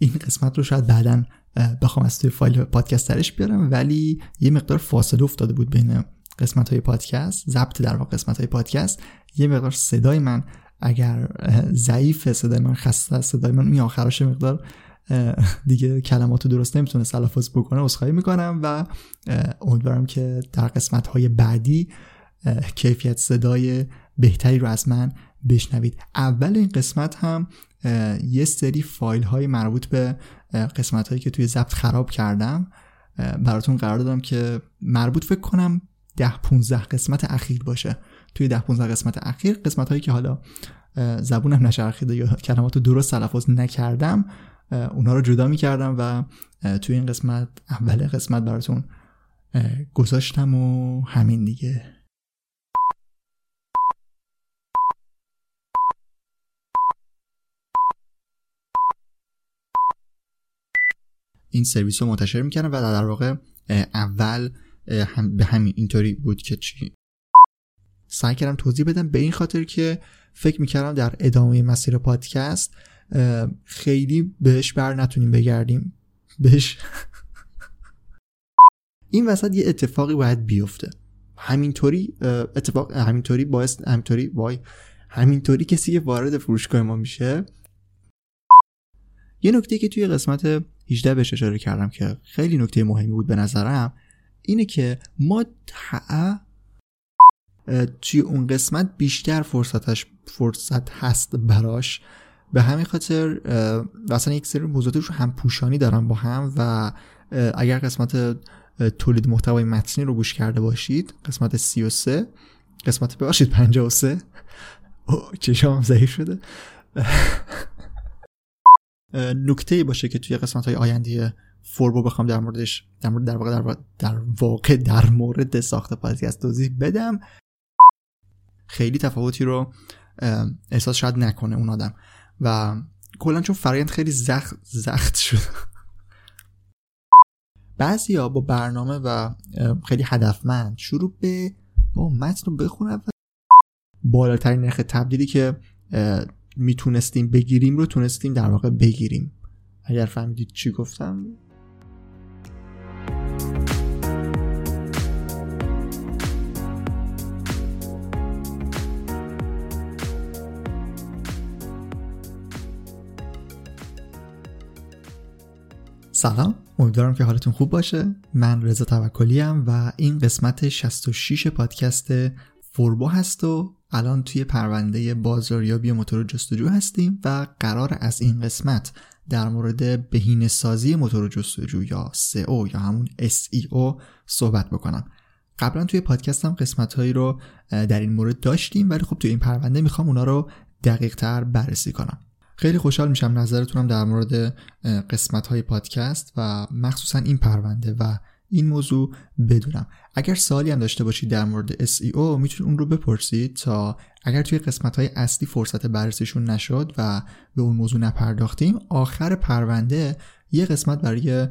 این قسمت رو شاید بعدا بخوام از توی فایل پادکست درش بیارم ولی یه مقدار فاصله افتاده بود بین قسمت های پادکست ضبط در واقع قسمت های پادکست. یه مقدار صدای من اگر ضعیف صدای من خسته صدای من می آخرش مقدار دیگه کلماتو درست نمی‌تونه تلفظ بکنه عذرخواهی می‌کنم و امیدوارم که در قسمت های بعدی کیفیت صدای بهتری رو از من بشنوید. اول این قسمت هم یه سری فایل های مربوط به قسمت هایی که توی ضبط خراب کردم براتون قرار دادم که مربوط فکر کنم ده 15 قسمت اخیر باشه. توی ده 15 قسمت اخیر قسمت هایی که حالا زبونم نشرخیده یا کلمات رو درست تلفظ نکردم اونا رو جدا می‌کردم و توی این قسمت اول قسمت براتون گذاشتم و همین دیگه. این سرویس رو منتشر می‌کردم و در واقع اول به همین اینطوری بود که چی؟ سعی کردم توضیح بدم. به این خاطر که فکر می‌کردم در ادامه مسیر پادکست خیلی بهش بر نتونیم بگردیم. بهش. این وسط یه اتفاقی باید بیفته. همینطوری اتفاق همینطوری باعث همینطوری وای همینطوری کسی که وارد فروشگاه ما میشه. یه نکته که توی قسمت 18 بهش اشاره کردم که خیلی نکته مهمی بود به نظرم اینه که ما توی اون قسمت بیشتر فرصتش فرصت هست براش. به همین خاطر اصلا یک سری موضوعات رو هم پوشانی دارم با هم و اگر قسمت تولید محتوای متنی رو گوش کرده باشید قسمت 33 قسمت ببخشید 53 چشام ضعیف شده. نکته باشه که توی قسمت های آینده فوربو بخوام در موردش در مورد در واقع در, در واقع در مورد ساخت پادکست توضیح بدم. خیلی تفاوتی رو احساس شاید نکنه اون آدم. و کلا چون فرایند خیلی زخت زخت شد. بعضی با برنامه و خیلی هدفمند شروع به با متن رو بخونن و بالاترین نرخ تبدیلی که می‌تونستیم بگیریم رو تونستیم در واقع بگیریم. اگر فهمیدید چی گفتم. سلام امیدوارم که حالتون خوب باشه. من رضا توکلی و این قسمت 66 پادکست فوربو هست و الان توی پرونده بازاریابی موتور جستجو هستیم و قرار از این قسمت در مورد بهینه سازی موتور جستجو یا SEO یا همون SEO صحبت بکنم. قبلا توی پادکستم قسمت هایی رو در این مورد داشتیم ولی خب توی این پرونده می‌خوام اونا رو دقیق تر بررسی کنم. خیلی خوشحال میشم نظرتونم در مورد قسمت های پادکست و مخصوصا این پرونده و این موضوع بدونم. اگر سوالی هم داشته باشید در مورد SEO می‌تونید اون رو بپرسید تا اگر توی قسمت های اصلی فرصت بررسیشون نشد و به اون موضوع نپرداختیم آخر پرونده یه قسمت برای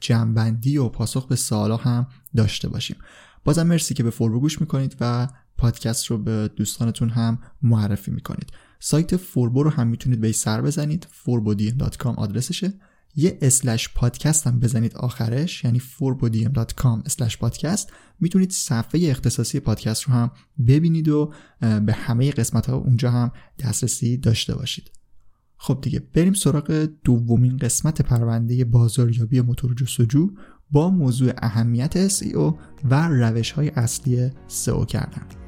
جنبندی و پاسخ به سوالا هم داشته باشیم. بازم مرسی که به فوربو گوش می‌کنید و پادکست رو به دوستانتون هم معرفی می‌کنید. سایت فوربو رو هم می‌تونید به سر بزنید. forbodiem.com آدرسشه. یه اسلش پادکست هم بزنید آخرش یعنی forbodiem.com اسلش پادکست می‌تونید صفحه اختصاصی پادکست رو هم ببینید و به همه قسمت ها اونجا هم دسترسی داشته باشید. خب دیگه بریم سراغ دومین قسمت پرونده بازاریابی موتور جستجو با موضوع اهمیت SEO و روش های اصلی SEO کردن.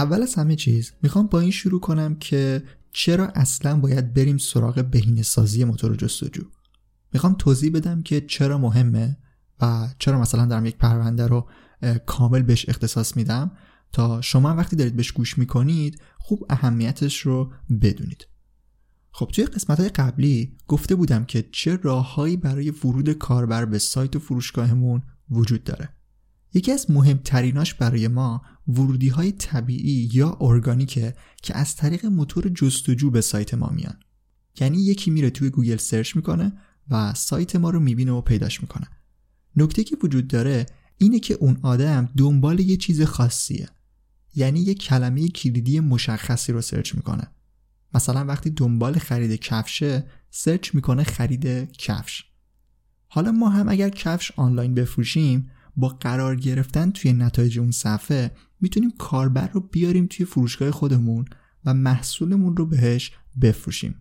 اول از همه چیز می‌خوام با این شروع کنم که چرا اصلا باید بریم سراغ بهینه سازی موتور جستجو؟ می‌خوام توضیح بدم که چرا مهمه و چرا مثلا دارم یک پرونده رو کامل بهش اختصاص میدم. تا شما وقتی دارید بهش گوش می‌کنید خوب اهمیتش رو بدونید. خب توی قسمت های قبلی گفته بودم که چه راههایی برای ورود کاربر به سایت و فروشگاهمون وجود داره. یکی از مهمتریناش برای ما ورودی های طبیعی یا ارگانیکه که از طریق موتور جستجو به سایت ما میان. یعنی یکی میره توی گوگل search می‌کنه و سایت ما رو می‌بینه و پیداش می‌کنه. نکته که وجود داره اینه که اون آدم دنبال یه چیز خاصیه. یعنی یه کلمه کلیدی مشخصی رو سرچ می‌کنه. مثلا وقتی دنبال خرید کفشه سرچ می‌کنه خرید کفش. حالا ما هم اگر کفش آنلاین بفروشیم با قرار گرفتن توی نتایج اون صفحه می‌تونیم کاربر رو بیاریم توی فروشگاه خودمون و محصولمون رو بهش بفروشیم.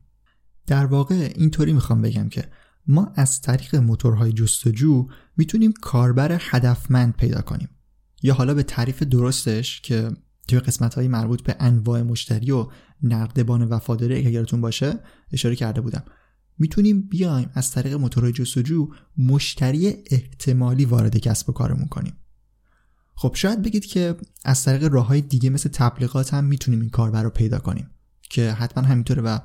در واقع اینطوری می‌خوام بگم که ما از طریق موتورهای جستجو می‌تونیم کاربر هدفمند پیدا کنیم. یا حالا به تعریف درستش که توی قسمت های مربوط به انواع مشتری و نردبان وفاداری اگرتون باشه اشاره کرده بودم. می‌تونیم بیایم از طریق موتور جستجو مشتری احتمالی وارد کسب و کارمون کنیم. خب شاید بگید که از طریق راه های دیگه مثل تبلیغات هم می‌تونیم این کاربر رو پیدا کنیم که حتما همینطوره و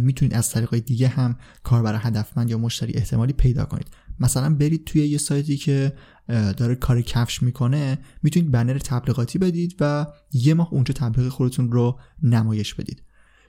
می‌تونید از طریق دیگه هم کاربر هدفمند یا مشتری احتمالی پیدا کنید. مثلا برید توی یه سایتی که داره کار کفش می‌کنه می‌تونید بنر تبلیغاتی بدید و یه ماه اونجا تبلیغ خودتون رو نمایش بدید.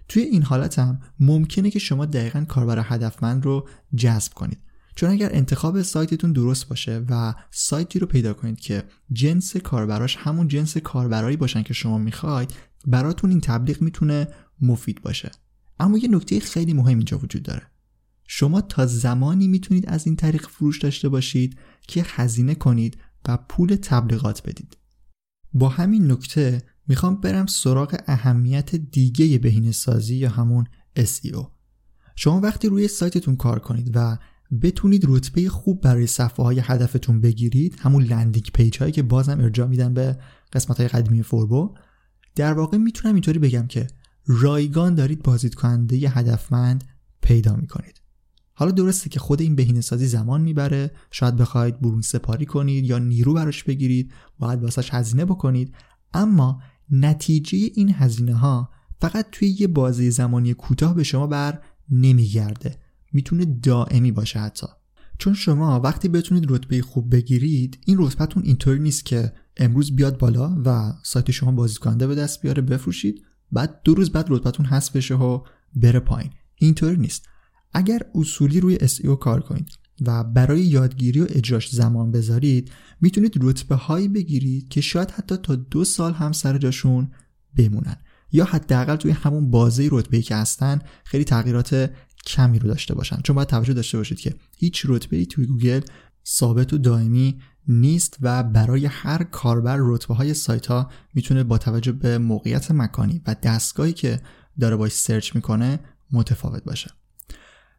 توی این حالت هم ممکنه که شما دقیقا کاربر هدفمند رو جذب کنید. چون اگر انتخاب سایتتون درست باشه و سایتی رو پیدا کنید که جنس کاربراش همون جنس کاربرایی باشن که شما می‌خواید براتون این تبلیغ می‌تونه مفید باشه. اما یه نکته خیلی مهم اینجا وجود داره. شما تا زمانی می‌تونید از این طریق فروش داشته باشید که هزینه کنید و پول تبلیغات بدید. با همین نکته می‌خوام برم سراغ اهمیت دیگه بهینه سازی یا همون SEO شما وقتی روی سایتتون کار کنید و بتونید رتبه خوب برای صفحه های هدفتون بگیرید همون landing page هایی که بازم ارجاع میدن به قسمت های قدیمی فوربو در واقع می‌تونم اینطوری بگم که رایگان دارید بازدید کننده هدفمند پیدا می‌کنید. حالا درسته که خود این بهینه سازی زمان می‌بره شاید بخواید برون سپاری کنید یا نیرو براش بگیرید باید واسش هزینه بکنید اما نتیجه این هزینه ها فقط توی یه بازه زمانی کوتاه به شما بر نمیگرده. می‌تونه دائمی باشه حتی. چون شما وقتی بتونید رتبه خوب بگیرید این رتبهتون اینطوری نیست که امروز بیاد بالا و سایت شما بازدید کننده به دست بیاره بفروشید بعد دو روز بعد رتبهتون حذف بشه و بره پایین. اینطوری نیست. اگر اصولی روی SEO کار کنید و برای یادگیری و اجراش زمان بذارید می‌تونید رتبه هایی بگیرید که شاید حتی تا دو سال هم سر جاشون بمونن. یا حداقل توی همون بازه رتبه که هستن خیلی تغییرات کمی رو داشته باشن. چون باید توجه داشته باشید که هیچ رتبه ای توی گوگل ثابت و دائمی نیست و برای هر کاربر رتبه های سایت ها می‌تونه با توجه به موقعیت مکانی و دستگاهی که داره باش سرچ می‌کنه متفاوت باشه.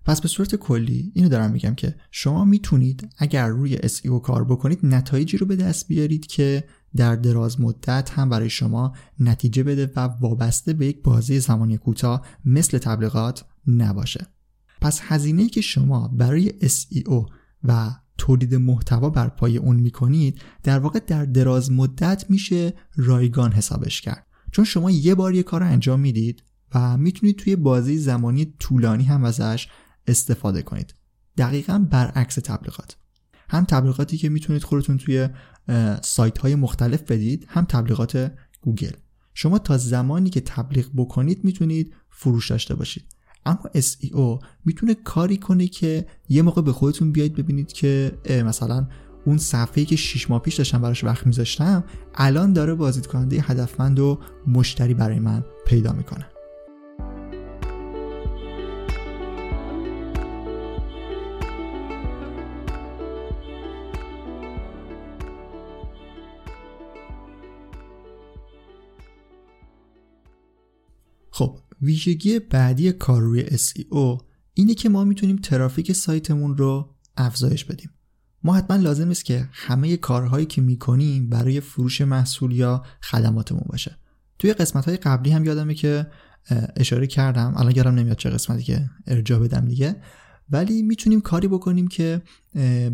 پس به صورت کلی اینو دارم میگم که شما می‌تونید اگر روی SEO کار بکنید نتایجی رو به دست بیارید که در دراز مدت هم برای شما نتیجه بده و وابسته به یک بازی زمانی کوتاه مثل تبلیغات نباشه. پس هزینه که شما برای SEO و تولید محتوا بر پای اون می‌کنید در واقع در دراز مدت میشه رایگان حسابش کرد. چون شما یه بار یه کار انجام می‌دید و می‌تونید توی بازی زمانی طولانی هم ازش استفاده کنید. دقیقا برعکس تبلیغات. هم تبلیغاتی که می‌تونید خودتون توی سایت های مختلف بدید هم تبلیغات گوگل. شما تا زمانی که تبلیغ بکنید می‌تونید فروش داشته باشید. اما SEO می‌تونه کاری کنه که یه موقع به خودتون بیاید ببینید که مثلا اون صفحه‌ای که 6 ماه پیش داشتم براش وقت میذاشتم الان داره بازدید کننده هدفمند و مشتری برای من پیدا می‌کنه. خب ویژگی بعدی کار روی SEO اینه که ما می‌تونیم ترافیک سایتمون رو افزایش بدیم. ما حتما لازم است که همه کارهایی که می‌کنیم برای فروش محصول یا خدماتمون باشه. توی قسمت های قبلی هم یادمه که اشاره کردم. الان یادم نمیاد چه قسمتی که ارجا بدم دیگه. ولی می‌تونیم کاری بکنیم که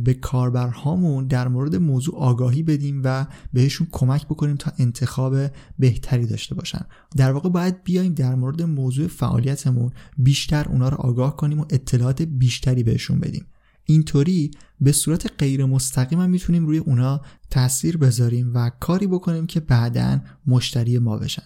به کاربرهامون در مورد موضوع آگاهی بدیم و بهشون کمک بکنیم تا انتخاب بهتری داشته باشن. در واقع باید بیایم در مورد موضوع فعالیتمون بیشتر اونا رو آگاه کنیم و اطلاعات بیشتری بهشون بدیم. اینطوری به صورت غیر مستقیم هم می‌تونیم روی اونا تاثیر بذاریم و کاری بکنیم که بعدا مشتری ما بشن.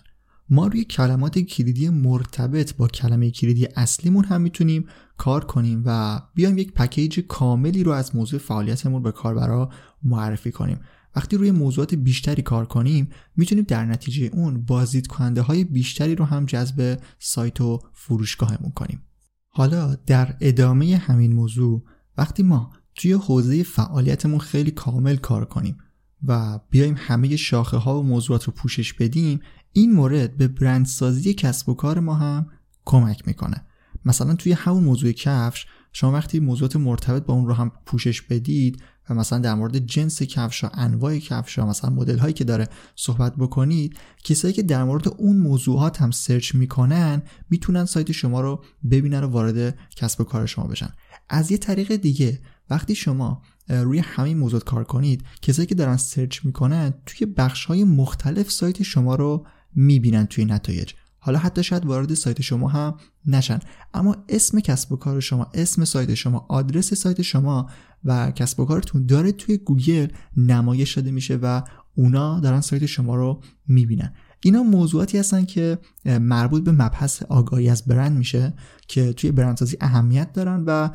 ما روی کلمات کلیدی مرتبط با کلمه کلیدی اصلیمون هم می‌تونیم کار کنیم و بیایم یک پکیج کاملی رو از موضوع فعالیتمون به کاربرا معرفی کنیم. وقتی روی موضوعات بیشتری کار کنیم می‌تونیم در نتیجه اون بازدید کننده های بیشتری رو هم جذب سایت و فروشگاهمون کنیم. حالا در ادامه همین موضوع وقتی ما توی حوزه فعالیتمون خیلی کامل کار کنیم و بیایم همه شاخه ها و موضوعات رو پوشش بدیم این مورد به برندسازی کسب و کار ما هم کمک می‌کنه. مثلا توی همون موضوع کفش شما وقتی موضوعات مرتبط با اون رو هم پوشش بدید و مثلا در مورد جنس کفش ها انواع کفش ها مثلا مدل هایی که داره صحبت بکنید کسایی که در مورد اون موضوعات هم سرچ می‌کنن می‌تونن سایت شما رو ببینن و وارد کسب و کار شما بشن. از یه طریق دیگه وقتی شما روی همین موضوع کار کنید کسایی که دارن search می‌کنن توی بخش های مختلف سایت شما رو می‌بینن توی نتایج. حالا حتی شاید وارد سایت شما هم نشن. اما اسم کسب و کار شما اسم سایت شما آدرس سایت شما و کسب و کارتون داره توی گوگل نمایش داده میشه و اونا دارن سایت شما رو می‌بینن. اینا موضوعاتی هستن که مربوط به مبحث آگاهی از برند میشه که توی برندسازی اهمیت دارن و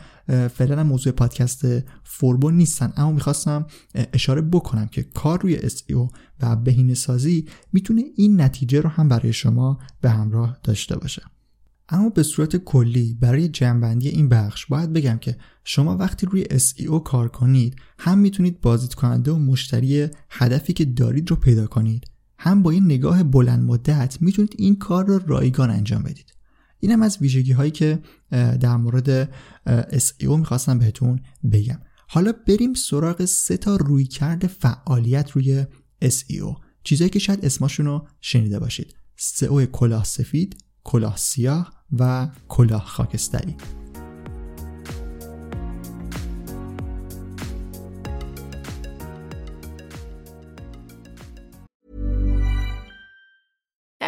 فعلا موضوع پادکست فوربو نیستن. اما می‌خواستم اشاره بکنم که کار روی SEO و بهینه سازی می‌تونه این نتیجه رو هم برای شما به همراه داشته باشه. اما به صورت کلی برای جنبندی این بخش باید بگم که شما وقتی روی SEO کار کنید هم می‌تونید بازدید کننده و مشتری هدفی که دارید رو پیدا کنید. هم با این نگاه بلند مدت می‌تونید این کار رو رایگان انجام بدید. این هم از ویژگی هایی که در مورد SEO می‌خواستم بهتون بگم. حالا بریم سراغ سه تا روی کرد فعالیت روی SEO چیزایی که شاید اسماشون رو شنیده باشید. SEO کلاه سفید کلاه سیاه و کلاه خاکستری.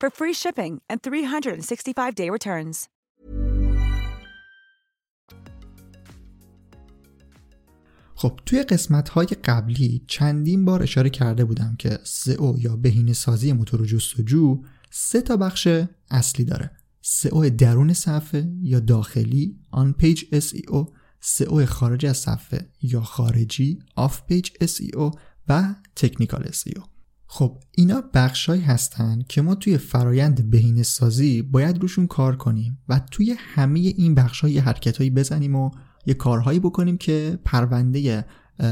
for free shipping and 365-day returns. خب توی قسمت های قبلی چندین بار اشاره کرده بودم که سئو یا بهینه سازی موتور جستجو سه تا بخش اصلی داره سئو درون صفحه یا داخلی on-page SEO سئو خارج از صفحه یا خارجی off-page SEO و technical SEO خب اینا بخشهایی هستن که ما توی فرایند بهینه سازی باید روشون کار کنیم و توی همه این بخش های حرکت بزنیم و یه کارهایی بکنیم که پرونده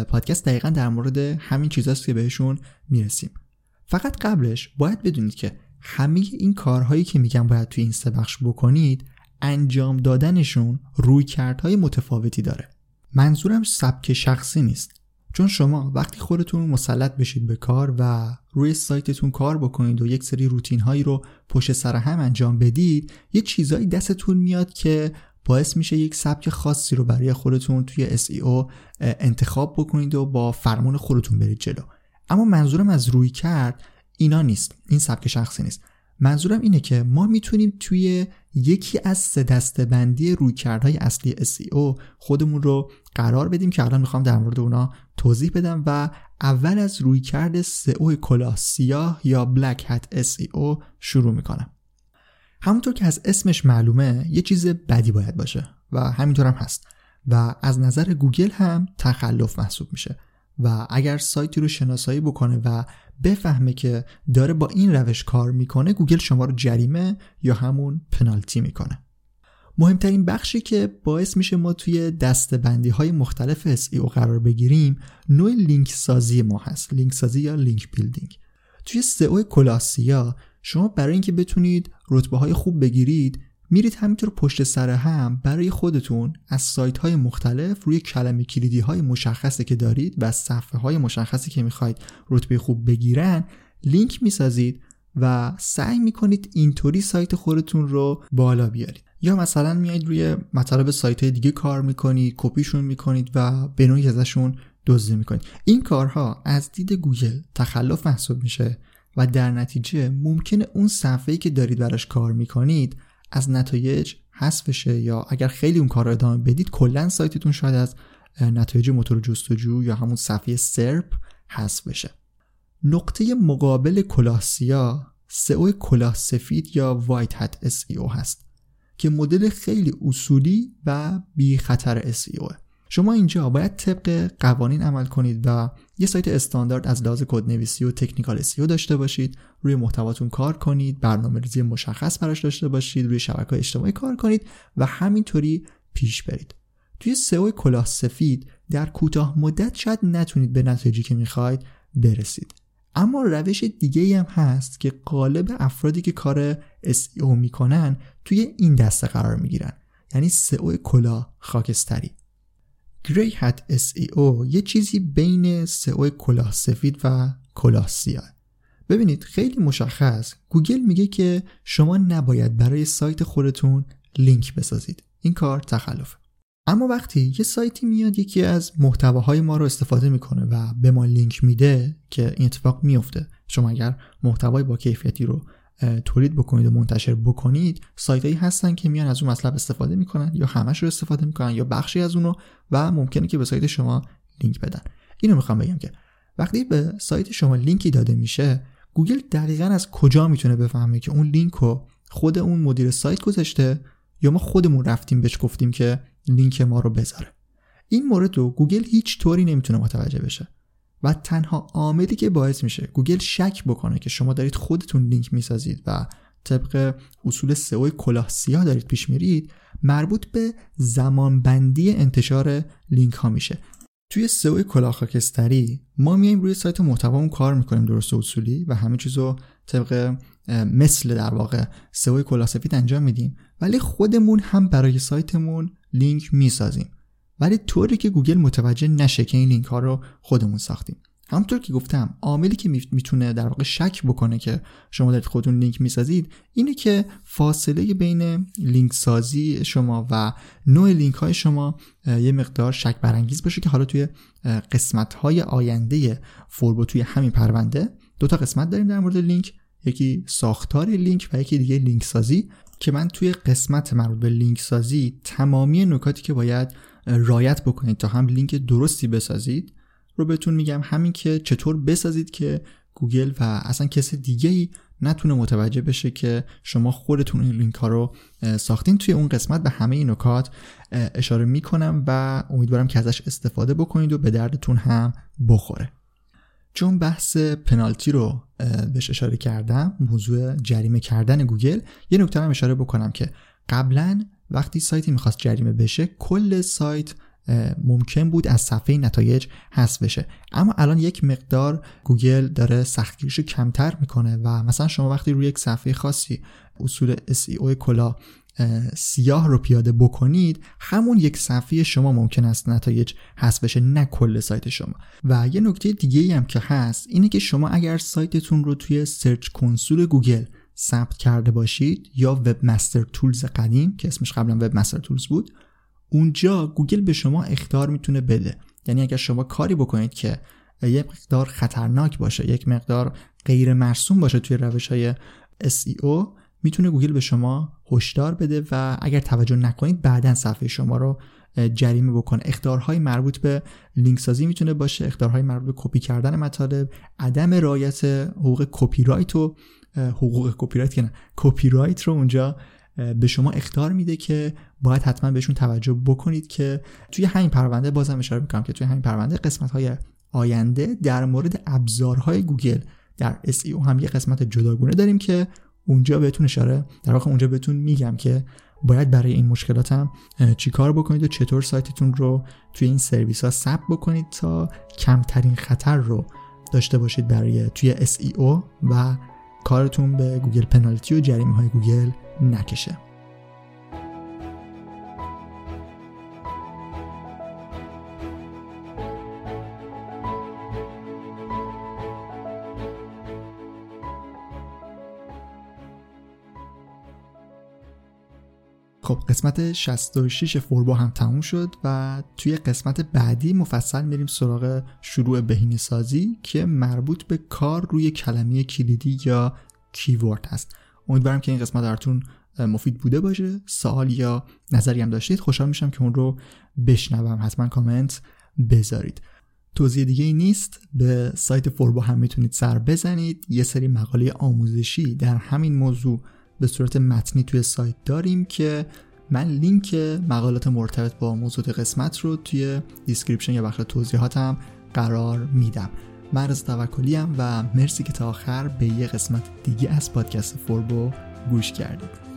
پادکست دقیقا در مورد همین چیزاست که بهشون می‌رسیم. فقط قبلش باید بدونید که همه این کارهایی که میگم باید توی این سه بخش بکنید انجام دادنشون روی کردهای متفاوتی داره. منظورم سبک شخصی نیست. چون شما وقتی خودتون مسلط بشید به کار و روی سایتتون کار بکنید و یک سری روتین هایی رو پشت سر هم انجام بدید یه چیزایی دستتون میاد که باعث میشه یک سبک خاصی رو برای خودتون توی SEO انتخاب بکنید و با فرمان خودتون برید جلو. اما منظورم از روی کرد اینا نیست. این سبک شخصی نیست. منظورم اینه که ما می‌تونیم توی یکی از سه دسته بندی رویکردهای اصلی SEO خودمون رو قرار بدیم که الان می‌خوام در مورد اونا توضیح بدم و اول از رویکرد SEO کلاه سیاه یا بلک هت SEO شروع می‌کنم. همونطور که از اسمش معلومه یه چیز بدی باید باشه و همینطور هم هست و از نظر گوگل هم تخلف محسوب میشه و اگر سایتی رو شناسایی بکنه و بفهمه که داره با این روش کار می‌کنه گوگل شما رو جریمه یا همون پنالتی می‌کنه. مهمترین بخشی که باعث میشه ما توی دسته‌بندی های مختلف SEO قرار بگیریم نوع لینک سازی ما هست. لینک سازی یا link building. توی سئو کلاسیا شما برای اینکه بتونید رتبه های خوب بگیرید میرید همینطور پشت سر هم برای خودتون از سایت های مختلف روی کلمه کلیدی های مشخصی که دارید و صفحه های مشخصی که می‌خواید رتبه خوب بگیرن لینک می‌سازید و سعی می‌کنید اینطوری سایت خودتون رو بالا بیارید. یا مثلا میایید روی مطالب سایت های دیگه کار می‌کنید کپیشون می‌کنید و به نوعی ازشون دزدی می‌کنید. این کارها از دید گوگل تخلف محسوب میشه و در نتیجه ممکنه اون صفحه‌ای که دارید براش کار می‌کنید از نتایج حذف شه یا اگر خیلی اون کار رو ادامه بدید کلا سایتتون شاید از نتایج موتور جستجو یا همون صفحه SERP حذف بشه نقطه مقابل کلاه سیاه سئو کلاه سفید یا white hat SEO هست که مدل خیلی اصولی و بی خطر SEO شما اینجا باید طبق قوانین عمل کنید و یه سایت استاندارد از لحاظ کدنویسی و تکنیکال SEO داشته باشید. روی محتواتون کار کنید برنامه ریزی مشخص براش داشته باشید روی شبکه اجتماعی کار کنید و همینطوری پیش برید. توی سئو کلاه سفید در کوتاه مدت شاید نتونید به نتایجی که می‌خواید برسید. اما روش دیگه هم هست که قالب افرادی که کار SEO می‌کنن توی این دسته قرار می‌گیرن. یعنی سئو کلاه خاکستری. gray hat SEO یه چیزی بین سئو کلاه سفید و کلاه سیاه. ببینید خیلی مشخص. گوگل میگه که شما نباید برای سایت خودتون لینک بسازید. این کار تخلفه اما وقتی یه سایتی میاد یکی از محتواهای ما رو استفاده می‌کنه و به ما لینک میده که این اتفاق میفته شما اگر محتوای با کیفیتی رو تولید بکنید و منتشر بکنید سایت هایی هستن که میان از اون مطلب استفاده می‌کنن یا همش رو استفاده می‌کنن یا بخشی از اونو و ممکنه که به سایت شما لینک بدن. اینو می‌خوام بگم که وقتی به سایت شما لینکی داده میشه گوگل دقیقا از کجا می‌تونه بفهمه که اون لینک رو خود اون مدیر سایت گذاشته یا ما خودمون رفتیم بهش گفتیم که لینک ما رو بذاره. این مورد رو گوگل هیچ طوری نمی‌تونه متوجه بشه. و تنها عاملی که باعث میشه گوگل شک بکنه که شما دارید خودتون لینک می‌سازید و طبق اصول سئو کلاه سیاه دارید پیش میرید مربوط به زمانبندی انتشار لینک ها میشه. توی سئو کلاه خاکستری ما میایم روی سایت محتوامون کار می‌کنیم درست اصولی و همه چیزو طبق مثل در واقع سئو کلاه سفید انجام میدیم ولی خودمون هم برای سایتمون لینک می‌سازیم. ولی طوری که گوگل متوجه نشه که این لینک ها رو خودمون ساختیم. همونطور که گفتم عاملی که می‌تونه در واقع شک بکنه که شما دارید خودتون لینک می‌سازید اینه که فاصله بین لینک سازی شما و نوع لینک های شما یه مقدار شک برانگیز باشه که حالا توی قسمت های آینده فوربو توی همین پرونده دو تا قسمت داریم در مورد لینک. یکی ساختار لینک و یکی دیگه لینک سازی که من توی قسمت مربوط به لینک سازی تمامی نکاتی که باید رعایت بکنید تا هم لینک درستی بسازید رو بهتون میگم هم اینکه چطور بسازید که گوگل و اصلا کسی دیگه ای نتونه متوجه بشه که شما خودتون این لینک ها رو ساختین توی اون قسمت به همه این نکات اشاره می‌کنم و امیدوارم که ازش استفاده بکنید و به دردتون هم بخوره. چون بحث پنالتی رو بهش اشاره کردم موضوع جریمه کردن گوگل یه نکته هم اشاره بکنم که قبلا وقتی سایتی می‌خواست جریمه بشه کل سایت ممکن بود از صفحه نتایج حذف بشه. اما الان یک مقدار گوگل داره سختگیریش کمتر می‌کنه و مثلا شما وقتی روی یک صفحه خاصی اصول SEO کلاه سیاه رو پیاده بکنید همون یک صفحه شما ممکن است نتایج حذف بشه نه کل سایت شما. و یه نکته دیگه هم که هست اینه که شما اگر سایتتون رو توی Search Console گوگل ثبت کرده باشید یا Webmaster Tools قدیم که اسمش قبلا Webmaster Tools بود اونجا گوگل به شما اخطار می‌تونه بده. یعنی اگر شما کاری بکنید که یک مقدار خطرناک باشه یک مقدار غیر مرسوم باشه توی روش های SEO می‌تونه گوگل به شما هشدار بده و اگر توجه نکنید بعدا صفحه شما رو جریمه بکنه. اخطارهای مربوط به لینک سازی می‌تونه باشه اخطارهای مربوط به کپی کردن مطالب عدم رعایت حقوق کپی رایت و حقوق کپی رایت که کپی رایت رو اونجا به شما اخطار میده که باید حتما بهشون توجه بکنید که توی همین پرونده بازم اشاره می‌کنم که توی همین پرونده قسمت های آینده در مورد ابزارهای گوگل در SEO هم یه قسمت جداگونه داریم که اونجا بهتون اشاره در واقع اونجا بهتون میگم که باید برای این مشکلات هم چیکار بکنید و چطور سایتتون رو توی این سرویس ها ثبت بکنید تا کمترین خطر رو داشته باشید برای توی SEO و کارتون به گوگل پنالتی و جریمه های گوگل نکشه. خب قسمت 66 فوربو هم تموم شد و توی قسمت بعدی مفصل میریم سراغ شروع بهینه سازی که مربوط به کار روی کلمه کلیدی یا کیورد هست. امیدوارم که این قسمت براتون مفید بوده باشه. سوال یا نظری هم داشتید خوشحال میشم که اون رو بشنوم. حتما کامنت بذارید. توضیح دیگه ای نیست. به سایت فوربو هم می‌تونید سر بزنید. یه سری مقاله آموزشی در همین موضوع به صورت متنی توی سایت داریم که من لینک مقالات مرتبط با موضوع قسمت رو توی description یا بخش توضیحاتم قرار میدم. مرز توکلی و مرسی که تا آخر به یه قسمت دیگه از پادکست فوربو گوش کردید.